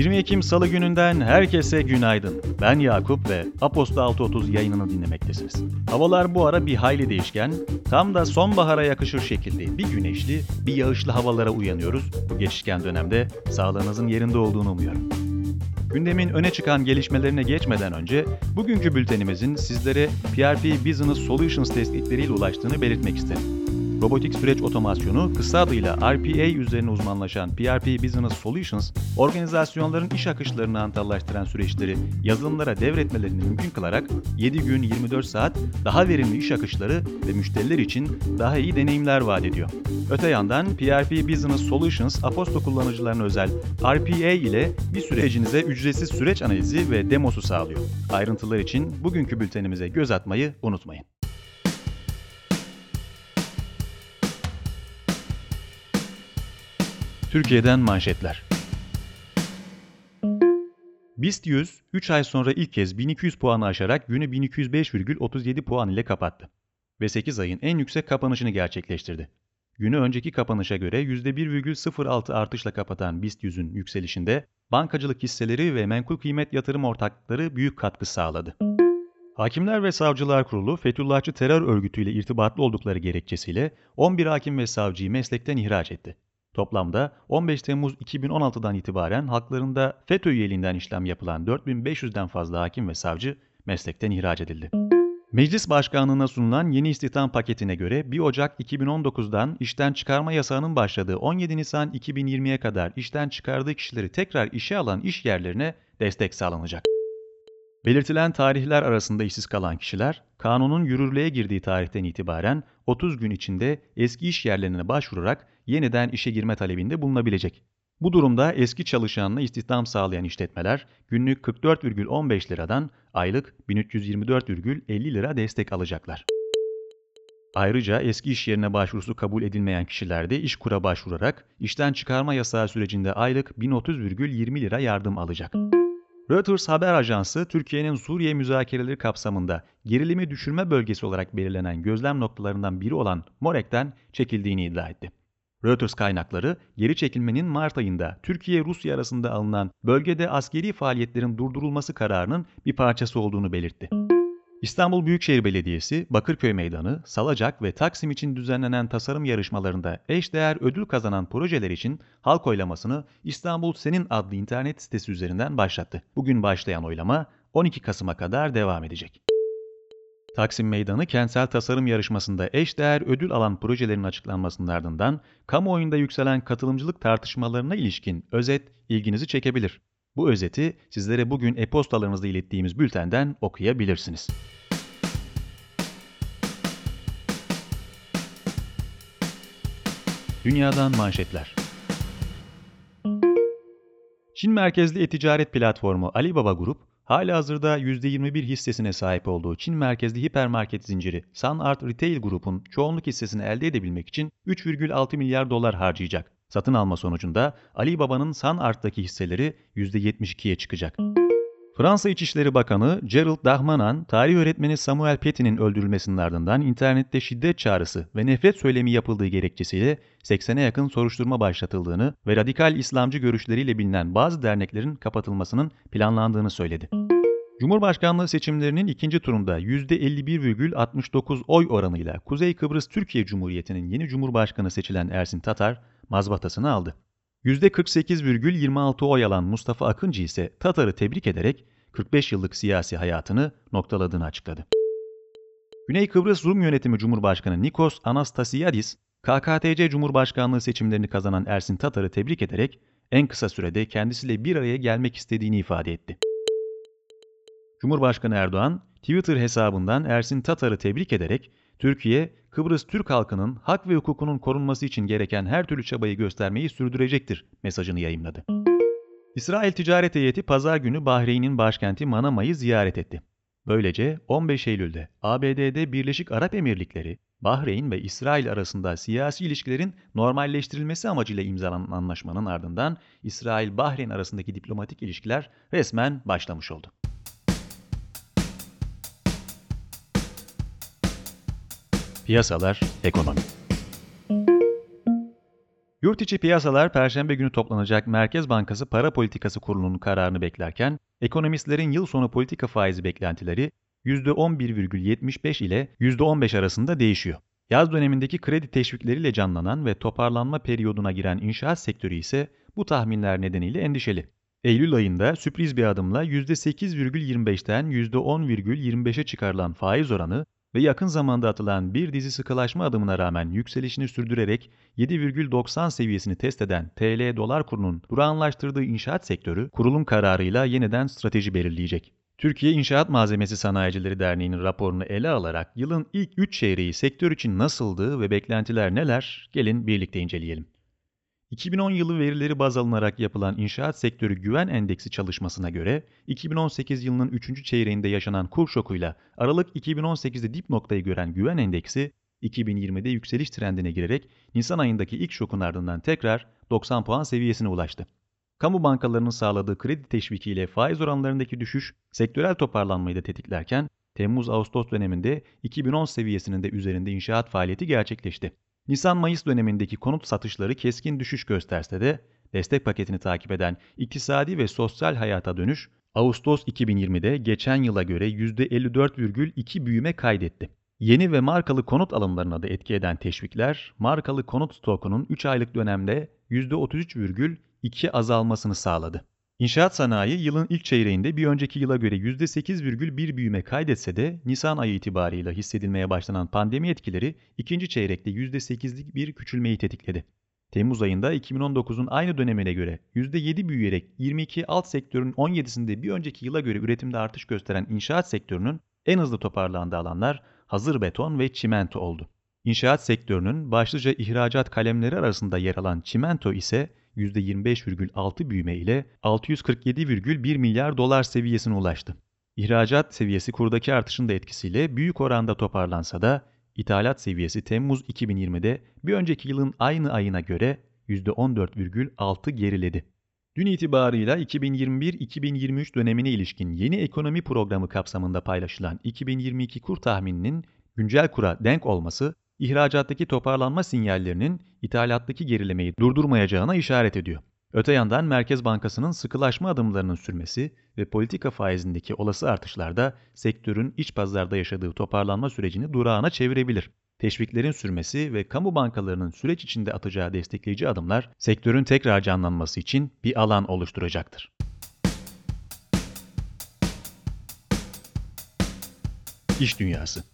20 Ekim Salı gününden herkese günaydın. Ben Yakup ve Aposta 630 yayınını dinlemektesiniz. Havalar bu ara bir hayli değişken, tam da sonbahara yakışır şekilde bir güneşli, bir yağışlı havalara uyanıyoruz. Bu geçişken dönemde sağlığınızın yerinde olduğunu umuyorum. Gündemin öne çıkan gelişmelerine geçmeden önce bugünkü bültenimizin sizlere PRP Business Solutions tespitleriyle ulaştığını belirtmek isterim. Robotik süreç otomasyonu, kısa adıyla RPA üzerine uzmanlaşan PRP Business Solutions, organizasyonların iş akışlarını antallaştıran süreçleri yazılımlara devretmelerini mümkün kılarak 7 gün 24 saat daha verimli iş akışları ve müşteriler için daha iyi deneyimler vaat ediyor. Öte yandan PRP Business Solutions, Aposto kullanıcılarına özel RPA ile bir sürecinize ücretsiz süreç analizi ve demosu sağlıyor. Ayrıntılar için bugünkü bültenimize göz atmayı unutmayın. Türkiye'den manşetler. BIST 100, 3 ay sonra ilk kez 1200 puanı aşarak günü 1205,37 puan ile kapattı ve 8 ayın en yüksek kapanışını gerçekleştirdi. Günü önceki kapanışa göre %1,06 artışla kapatan BIST 100'ün yükselişinde bankacılık hisseleri ve menkul kıymet yatırım ortaklıkları büyük katkı sağladı. Hakimler ve Savcılar Kurulu, Fethullahçı terör örgütüyle irtibatlı oldukları gerekçesiyle 11 hakim ve savcıyı meslekten ihraç etti. Toplamda 15 Temmuz 2016'dan itibaren haklarında FETÖ üyeliğinden işlem yapılan 4500'den fazla hakim ve savcı meslekten ihraç edildi. Meclis Başkanlığı'na sunulan yeni istihdam paketine göre 1 Ocak 2019'dan işten çıkarma yasağının başladığı 17 Nisan 2020'ye kadar işten çıkardığı kişileri tekrar işe alan iş yerlerine destek sağlanacak. Belirtilen tarihler arasında işsiz kalan kişiler, kanunun yürürlüğe girdiği tarihten itibaren 30 gün içinde eski iş yerlerine başvurarak yeniden işe girme talebinde bulunabilecek. Bu durumda eski çalışanına istihdam sağlayan işletmeler günlük 44,15 liradan aylık 1324,50 lira destek alacaklar. Ayrıca eski iş yerine başvurusu kabul edilmeyen kişiler de İşkur'a başvurarak işten çıkarma yasağı sürecinde aylık 1030,20 lira yardım alacak. Reuters haber ajansı Türkiye'nin Suriye müzakereleri kapsamında gerilimi düşürme bölgesi olarak belirlenen gözlem noktalarından biri olan Morek'ten çekildiğini iddia etti. Reuters kaynakları geri çekilmenin Mart ayında Türkiye-Rusya arasında alınan bölgede askeri faaliyetlerin durdurulması kararının bir parçası olduğunu belirtti. İstanbul Büyükşehir Belediyesi, Bakırköy Meydanı, Salacak ve Taksim için düzenlenen tasarım yarışmalarında eşdeğer ödül kazanan projeler için halk oylamasını İstanbul Senin adlı internet sitesi üzerinden başlattı. Bugün başlayan oylama 12 Kasım'a kadar devam edecek. Taksim Meydanı kentsel tasarım yarışmasında eşdeğer ödül alan projelerin açıklanmasının ardından kamuoyunda yükselen katılımcılık tartışmalarına ilişkin özet ilginizi çekebilir. Bu özeti sizlere bugün e-postalarınızda ilettiğimiz bültenden okuyabilirsiniz. Dünyadan manşetler. Çin merkezli e-ticaret platformu Alibaba Grup, hala hazırda %21 hissesine sahip olduğu Çin merkezli hipermarket zinciri Sun Art Retail Group'un çoğunluk hissesini elde edebilmek için 3,6 milyar dolar harcayacak. Satın alma sonucunda Ali Baba'nın San Art'taki hisseleri %72'ye çıkacak. Fransa İçişleri Bakanı Gerald Darmanin, tarih öğretmeni Samuel Paty'nin öldürülmesinin ardından internette şiddet çağrısı ve nefret söylemi yapıldığı gerekçesiyle 80'e yakın soruşturma başlatıldığını ve radikal İslamcı görüşleriyle bilinen bazı derneklerin kapatılmasının planlandığını söyledi. Cumhurbaşkanlığı seçimlerinin ikinci turunda %51,69 oy oranıyla Kuzey Kıbrıs Türkiye Cumhuriyeti'nin yeni Cumhurbaşkanı seçilen Ersin Tatar, mazbatasını aldı. %48,26 oy alan Mustafa Akıncı ise Tatar'ı tebrik ederek 45 yıllık siyasi hayatını noktaladığını açıkladı. Güney Kıbrıs Rum Yönetimi Cumhurbaşkanı Nikos Anastasiadis, KKTC Cumhurbaşkanlığı seçimlerini kazanan Ersin Tatar'ı tebrik ederek en kısa sürede kendisiyle bir araya gelmek istediğini ifade etti. Cumhurbaşkanı Erdoğan, Twitter hesabından Ersin Tatar'ı tebrik ederek Türkiye, Kıbrıs Türk halkının hak ve hukukunun korunması için gereken her türlü çabayı göstermeyi sürdürecektir mesajını yayımladı. İsrail ticaret heyeti pazar günü Bahreyn'in başkenti Manama'yı ziyaret etti. Böylece 15 Eylül'de ABD'de Birleşik Arap Emirlikleri, Bahreyn ve İsrail arasında siyasi ilişkilerin normalleştirilmesi amacıyla imzalanan anlaşmanın ardından İsrail-Bahreyn arasındaki diplomatik ilişkiler resmen başlamış oldu. Piyasalar, ekonomi. Yurt içi piyasalar Perşembe günü toplanacak Merkez Bankası Para Politikası Kurulu'nun kararını beklerken, ekonomistlerin yıl sonu politika faizi beklentileri %11,75 ile %15 arasında değişiyor. Yaz dönemindeki kredi teşvikleriyle canlanan ve toparlanma periyoduna giren inşaat sektörü ise bu tahminler nedeniyle endişeli. Eylül ayında sürpriz bir adımla %8,25'ten %10,25'e çıkarılan faiz oranı ve yakın zamanda atılan bir dizi sıkılaşma adımına rağmen yükselişini sürdürerek 7,90 seviyesini test eden TL dolar kurunun durağanlaştırdığı inşaat sektörü kurulum kararıyla yeniden strateji belirleyecek. Türkiye İnşaat Malzemesi Sanayicileri Derneği'nin raporunu ele alarak yılın ilk 3 çeyreği sektör için nasıldı ve beklentiler neler? Gelin birlikte inceleyelim. 2010 yılı verileri baz alınarak yapılan inşaat sektörü güven endeksi çalışmasına göre 2018 yılının 3. çeyreğinde yaşanan kur şokuyla Aralık 2018'de dip noktayı gören güven endeksi 2020'de yükseliş trendine girerek Nisan ayındaki ilk şokun ardından tekrar 90 puan seviyesine ulaştı. Kamu bankalarının sağladığı kredi teşvikiyle faiz oranlarındaki düşüş sektörel toparlanmayı da tetiklerken Temmuz-Ağustos döneminde 2010 seviyesinin de üzerinde inşaat faaliyeti gerçekleşti. Nisan-Mayıs dönemindeki konut satışları keskin düşüş gösterse de destek paketini takip eden iktisadi ve sosyal hayata dönüş Ağustos 2020'de geçen yıla göre %54,2 büyüme kaydetti. Yeni ve markalı konut alımlarına da etki eden teşvikler, markalı konut stokunun 3 aylık dönemde %33,2 azalmasını sağladı. İnşaat sanayi yılın ilk çeyreğinde bir önceki yıla göre %8,1 büyüme kaydetse de Nisan ayı itibarıyla hissedilmeye başlanan pandemi etkileri ikinci çeyrekte %8'lik bir küçülmeyi tetikledi. Temmuz ayında 2019'un aynı dönemine göre %7 büyüyerek 22 alt sektörün 17'sinde bir önceki yıla göre üretimde artış gösteren inşaat sektörünün en hızlı toparlandığı alanlar hazır beton ve çimento oldu. İnşaat sektörünün başlıca ihracat kalemleri arasında yer alan çimento ise %25,6 büyüme ile 647,1 milyar dolar seviyesine ulaştı. İhracat seviyesi kurdaki artışın da etkisiyle büyük oranda toparlansa da ithalat seviyesi Temmuz 2020'de bir önceki yılın aynı ayına göre %14,6 geriledi. Dün itibarıyla 2021-2023 dönemine ilişkin yeni ekonomi programı kapsamında paylaşılan 2022 kur tahmininin güncel kura denk olması ihracattaki toparlanma sinyallerinin ithalattaki gerilemeyi durdurmayacağına işaret ediyor. Öte yandan Merkez Bankası'nın sıkılaşma adımlarının sürmesi ve politika faizindeki olası artışlar da sektörün iç pazarda yaşadığı toparlanma sürecini durağına çevirebilir. Teşviklerin sürmesi ve kamu bankalarının süreç içinde atacağı destekleyici adımlar sektörün tekrar canlanması için bir alan oluşturacaktır. İş Dünyası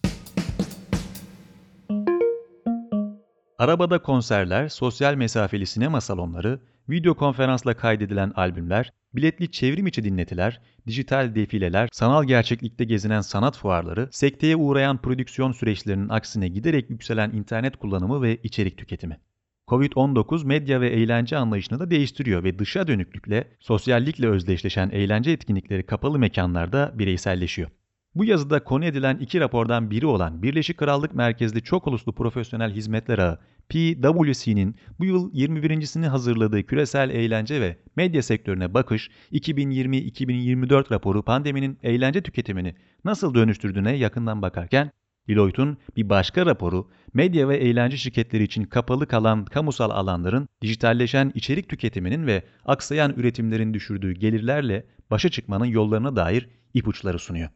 Arabada konserler, sosyal mesafeli sinema salonları, video konferansla kaydedilen albümler, biletli çevrim içi dinletiler, dijital defileler, sanal gerçeklikte gezinen sanat fuarları, sekteye uğrayan prodüksiyon süreçlerinin aksine giderek yükselen internet kullanımı ve içerik tüketimi. Covid-19 medya ve eğlence anlayışını da değiştiriyor ve dışa dönüklükle, sosyallikle özdeşleşen eğlence etkinlikleri kapalı mekanlarda bireyselleşiyor. Bu yazıda konu edilen iki rapordan biri olan Birleşik Krallık merkezli çok uluslu profesyonel hizmetler ağı PwC'nin bu yıl 21.sini hazırladığı küresel eğlence ve medya sektörüne bakış 2020-2024 raporu pandeminin eğlence tüketimini nasıl dönüştürdüğüne yakından bakarken Deloitte'un bir başka raporu medya ve eğlence şirketleri için kapalı kalan kamusal alanların dijitalleşen içerik tüketiminin ve aksayan üretimlerin düşürdüğü gelirlerle başa çıkmanın yollarına dair ipuçları sunuyor.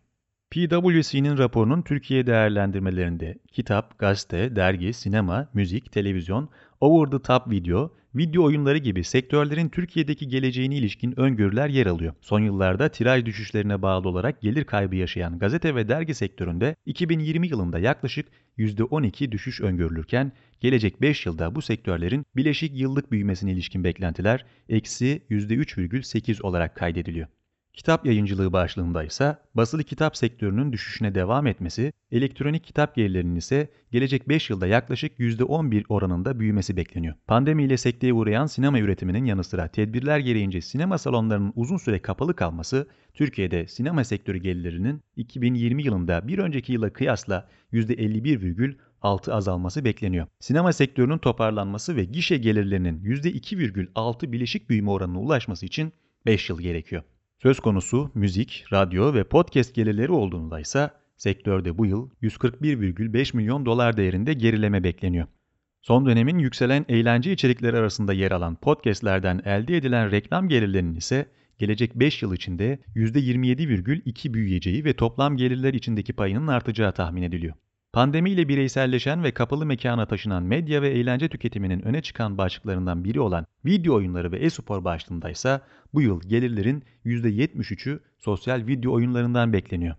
PwC'nin raporunun Türkiye değerlendirmelerinde kitap, gazete, dergi, sinema, müzik, televizyon, over the top video, video oyunları gibi sektörlerin Türkiye'deki geleceğine ilişkin öngörüler yer alıyor. Son yıllarda tiraj düşüşlerine bağlı olarak gelir kaybı yaşayan gazete ve dergi sektöründe 2020 yılında yaklaşık %12 düşüş öngörülürken gelecek 5 yılda bu sektörlerin bileşik yıllık büyümesine ilişkin beklentiler eksi %3,8 olarak kaydediliyor. Kitap yayıncılığı başlığında ise basılı kitap sektörünün düşüşüne devam etmesi, elektronik kitap gelirlerinin ise gelecek 5 yılda yaklaşık %11 oranında büyümesi bekleniyor. Pandemiyle sekteye uğrayan sinema üretiminin yanı sıra tedbirler gereğince sinema salonlarının uzun süre kapalı kalması, Türkiye'de sinema sektörü gelirlerinin 2020 yılında bir önceki yıla kıyasla %51,6 azalması bekleniyor. Sinema sektörünün toparlanması ve gişe gelirlerinin %2,6 bileşik büyüme oranına ulaşması için 5 yıl gerekiyor. Söz konusu müzik, radyo ve podcast gelirleri olduğunda ise sektörde bu yıl 141,5 milyon dolar değerinde gerileme bekleniyor. Son dönemin yükselen eğlence içerikleri arasında yer alan podcastlerden elde edilen reklam gelirlerinin ise gelecek 5 yıl içinde %27,2 büyüyeceği ve toplam gelirler içindeki payının artacağı tahmin ediliyor. Pandemiyle bireyselleşen ve kapalı mekana taşınan medya ve eğlence tüketiminin öne çıkan başlıklarından biri olan video oyunları ve e-spor başlığında bu yıl gelirlerin %73'ü sosyal video oyunlarından bekleniyor.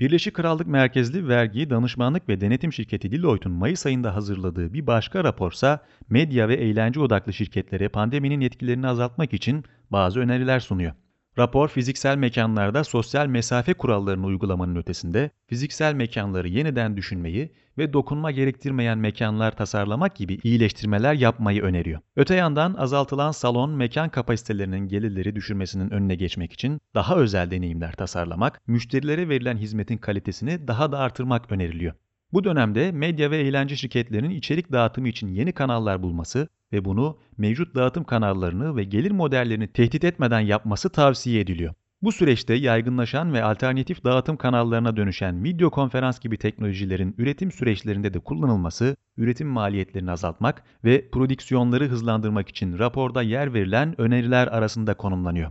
Birleşik Krallık merkezli vergi, danışmanlık ve denetim şirketi Deloitte'un Mayıs ayında hazırladığı bir başka raporsa medya ve eğlence odaklı şirketlere pandeminin etkilerini azaltmak için bazı öneriler sunuyor. Rapor fiziksel mekanlarda sosyal mesafe kurallarını uygulamanın ötesinde fiziksel mekanları yeniden düşünmeyi ve dokunma gerektirmeyen mekanlar tasarlamak gibi iyileştirmeler yapmayı öneriyor. Öte yandan azaltılan salon mekan kapasitelerinin gelirleri düşürmesinin önüne geçmek için daha özel deneyimler tasarlamak, müşterilere verilen hizmetin kalitesini daha da artırmak öneriliyor. Bu dönemde medya ve eğlence şirketlerinin içerik dağıtımı için yeni kanallar bulması ve bunu mevcut dağıtım kanallarını ve gelir modellerini tehdit etmeden yapması tavsiye ediliyor. Bu süreçte yaygınlaşan ve alternatif dağıtım kanallarına dönüşen video konferans gibi teknolojilerin üretim süreçlerinde de kullanılması, üretim maliyetlerini azaltmak ve prodüksiyonları hızlandırmak için raporda yer verilen öneriler arasında konumlanıyor.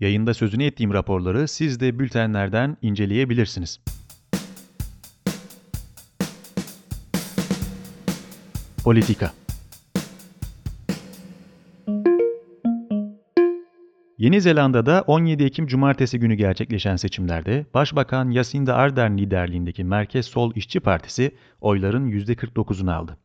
Yayında sözünü ettiğim raporları siz de bültenlerden inceleyebilirsiniz. Politika Yeni Zelanda'da 17 Ekim Cumartesi günü gerçekleşen seçimlerde Başbakan Jacinda Ardern liderliğindeki Merkez Sol İşçi Partisi oyların %49'unu aldı.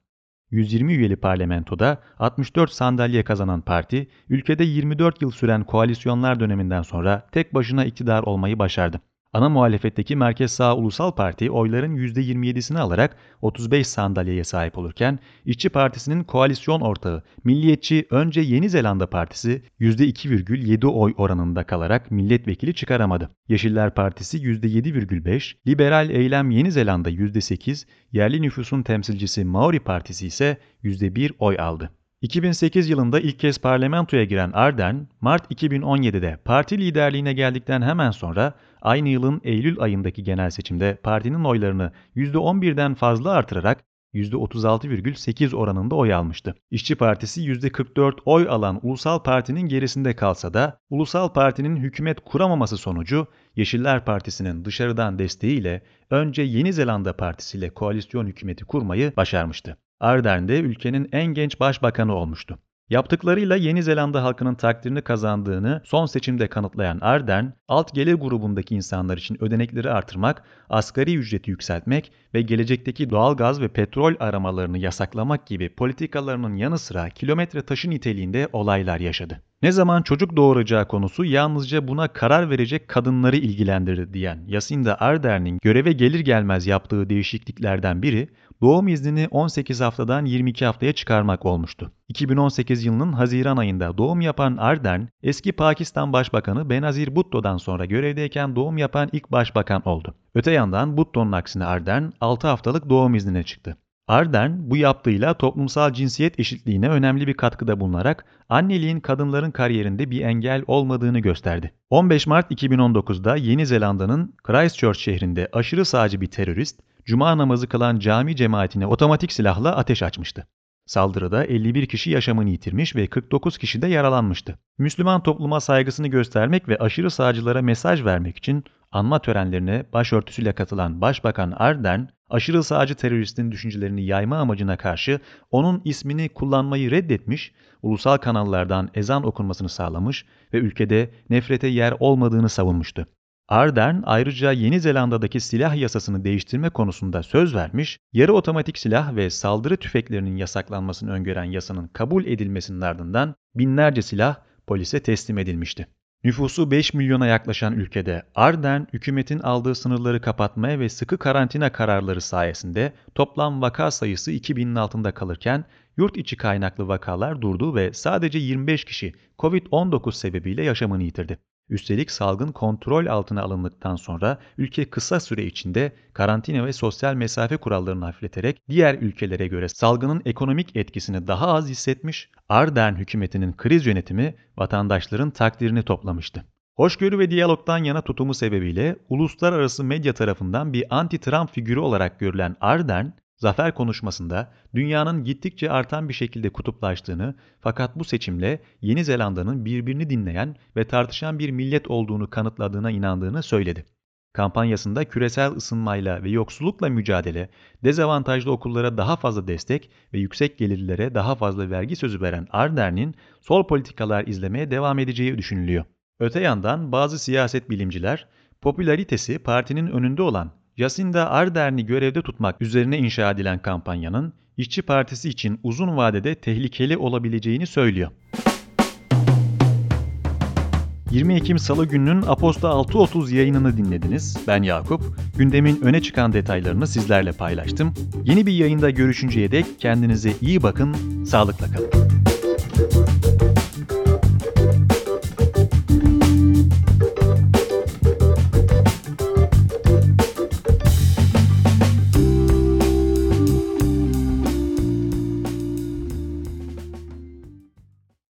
120 üyeli parlamentoda 64 sandalye kazanan parti, ülkede 24 yıl süren koalisyonlar döneminden sonra tek başına iktidar olmayı başardı. Ana muhalefetteki Merkez Sağ Ulusal Parti oyların %27'sini alarak 35 sandalyeye sahip olurken İşçi Partisi'nin koalisyon ortağı Milliyetçi Önce Yeni Zelanda Partisi %2,7 oy oranında kalarak milletvekili çıkaramadı. Yeşiller Partisi %7,5, Liberal Eylem Yeni Zelanda %8, yerli nüfusun temsilcisi Maori Partisi ise %1 oy aldı. 2008 yılında ilk kez parlamentoya giren Ardern, Mart 2017'de parti liderliğine geldikten hemen sonra aynı yılın Eylül ayındaki genel seçimde partinin oylarını %11'den fazla artırarak %36,8 oranında oy almıştı. İşçi Partisi %44 oy alan Ulusal Parti'nin gerisinde kalsa da Ulusal Parti'nin hükümet kuramaması sonucu Yeşiller Partisi'nin dışarıdan desteğiyle önce Yeni Zelanda Partisi ile koalisyon hükümeti kurmayı başarmıştı. Ardern de ülkenin en genç başbakanı olmuştu. Yaptıklarıyla Yeni Zelanda halkının takdirini kazandığını son seçimde kanıtlayan Ardern, alt gelir grubundaki insanlar için ödenekleri artırmak, asgari ücreti yükseltmek ve gelecekteki doğal gaz ve petrol aramalarını yasaklamak gibi politikalarının yanı sıra kilometre taşı niteliğinde olaylar yaşadı. Ne zaman çocuk doğuracağı konusu yalnızca buna karar verecek kadınları ilgilendirir diyen Yasinda Ardern'in göreve gelir gelmez yaptığı değişikliklerden biri doğum iznini 18 haftadan 22 haftaya çıkarmak olmuştu. 2018 yılının Haziran ayında doğum yapan Ardern, eski Pakistan Başbakanı Benazir Bhutto'dan sonra görevdeyken doğum yapan ilk başbakan oldu. Öte yandan Bhutto'nun aksine Ardern 6 haftalık doğum iznine çıktı. Ardern bu yaptığıyla toplumsal cinsiyet eşitliğine önemli bir katkıda bulunarak anneliğin kadınların kariyerinde bir engel olmadığını gösterdi. 15 Mart 2019'da Yeni Zelanda'nın Christchurch şehrinde aşırı sağcı bir terörist, cuma namazı kılan cami cemaatine otomatik silahla ateş açmıştı. Saldırıda 51 kişi yaşamını yitirmiş ve 49 kişi de yaralanmıştı. Müslüman topluma saygısını göstermek ve aşırı sağcılara mesaj vermek için anma törenlerine başörtüsüyle katılan Başbakan Ardern, aşırı sağcı teröristin düşüncelerini yayma amacına karşı onun ismini kullanmayı reddetmiş, ulusal kanallardan ezan okunmasını sağlamış ve ülkede nefrete yer olmadığını savunmuştu. Ardern ayrıca Yeni Zelanda'daki silah yasasını değiştirme konusunda söz vermiş, yarı otomatik silah ve saldırı tüfeklerinin yasaklanmasını öngören yasanın kabul edilmesinin ardından binlerce silah polise teslim edilmişti. Nüfusu 5 milyona yaklaşan ülkede Ardern hükümetin aldığı sınırları kapatmaya ve sıkı karantina kararları sayesinde toplam vaka sayısı 2000'in altında kalırken yurt içi kaynaklı vakalar durdu ve sadece 25 kişi COVID-19 sebebiyle yaşamını yitirdi. Üstelik salgın kontrol altına alındıktan sonra ülke kısa süre içinde karantina ve sosyal mesafe kurallarını hafifleterek diğer ülkelere göre salgının ekonomik etkisini daha az hissetmiş, Ardern hükümetinin kriz yönetimi vatandaşların takdirini toplamıştı. Hoşgörü ve diyalogdan yana tutumu sebebiyle uluslararası medya tarafından bir anti-Trump figürü olarak görülen Ardern, zafer konuşmasında dünyanın gittikçe artan bir şekilde kutuplaştığını fakat bu seçimle Yeni Zelanda'nın birbirini dinleyen ve tartışan bir millet olduğunu kanıtladığına inandığını söyledi. Kampanyasında küresel ısınmayla ve yoksullukla mücadele, dezavantajlı okullara daha fazla destek ve yüksek gelirlilere daha fazla vergi sözü veren Ardern'in sol politikalar izlemeye devam edeceği düşünülüyor. Öte yandan bazı siyaset bilimciler, popülaritesi partinin önünde olan Jacinda Ardern'i görevde tutmak üzerine inşa edilen kampanyanın İşçi Partisi için uzun vadede tehlikeli olabileceğini söylüyor. 20 Ekim Salı gününün Aposta 6.30 yayınını dinlediniz. Ben Yakup. Gündemin öne çıkan detaylarını sizlerle paylaştım. Yeni bir yayında görüşünceye dek kendinize iyi bakın, sağlıkla kalın.